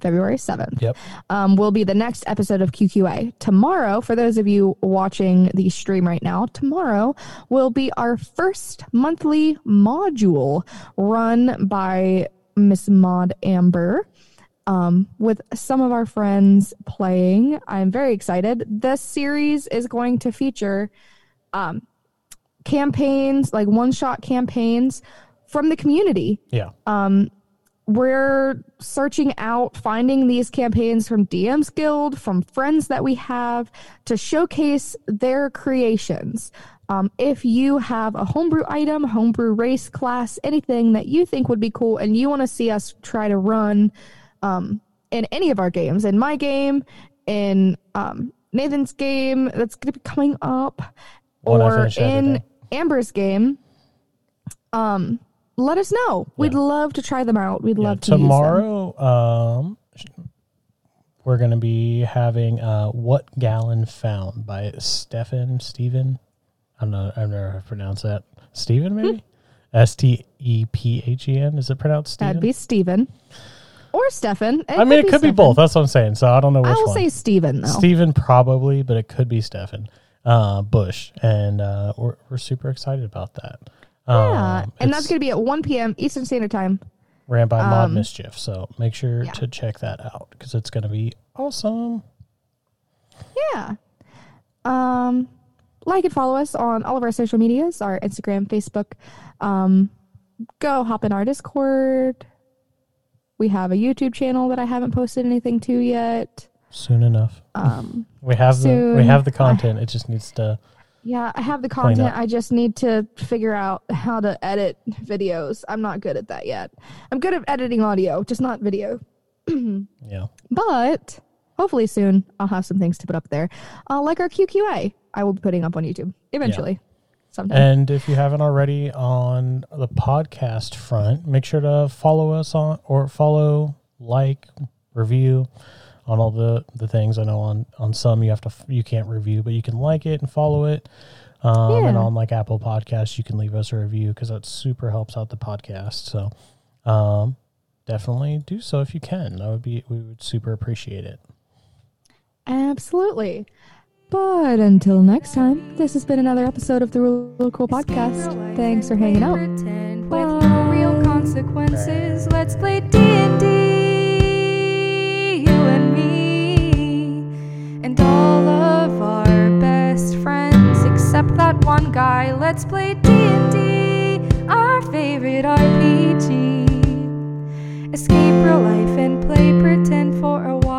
February 7th Yep. um, will be the next episode of QQA. Tomorrow, for those of you watching the stream right now, tomorrow will be our first monthly module run by Miss Maud Amber. Um, with some of our friends playing. I'm very excited. This series is going to feature um, campaigns, like one shot campaigns from the community Yeah. we're searching out finding these campaigns from DM's Guild, from friends that we have to showcase their creations. Um, if you have a homebrew item, homebrew race class, anything that you think would be cool and you want to see us try to run um, in any of our games, in my game, in um, Nathan's game that's going to be coming up, One I or in. Amber's game, um, let us know. We'd love to try them out. We'd Yeah, love to tomorrow um we're going to be having uh what gallon found by stefan Stephen. i don't know i've never pronounced that steven maybe Hmm. s-t-e-p-h-e-n is it pronounced steven That'd be Steven or Stefan. i mean it could be both that's what i'm saying so i don't know which one. I will one say Steven though. steven probably but it could be stefan uh bush and uh we're, we're super excited about that yeah, Um, and that's going to be at 1 p.m. Eastern Standard Time. ran by Mod Um, Mischief. So make sure yeah. to check that out because it's going to be awesome. Yeah. Um, like and follow us on all of our social medias, our Instagram, Facebook. Um, go hop in our Discord. We have a YouTube channel that I haven't posted anything to yet. Soon enough, Um, we have the we have the content. it just needs to. yeah, I have the content. I just need to figure out how to edit videos. I'm not good at that yet. I'm good at editing audio, just not video. Yeah, But hopefully soon I'll have some things to put up there. Uh, like our QQA, I will be putting up on YouTube eventually. Sometime. and if you haven't already on the podcast front, make sure to follow us on or follow, like, review on all the the things. I know on on some you have to you can't review, but you can like it and follow it. Um, And on like Apple Podcasts, you can leave us a review because that super helps out the podcast. So, um, definitely do so if you can. That would be we would super appreciate it. Absolutely. But until next time, this has been another episode of the Rule of Cool Podcast. Thanks for hanging out. With no real consequences, let's play D and D, you and me, and all of our best friends except that one guy. Let's play D and D, our favorite RPG. Escape real life and play pretend for a while.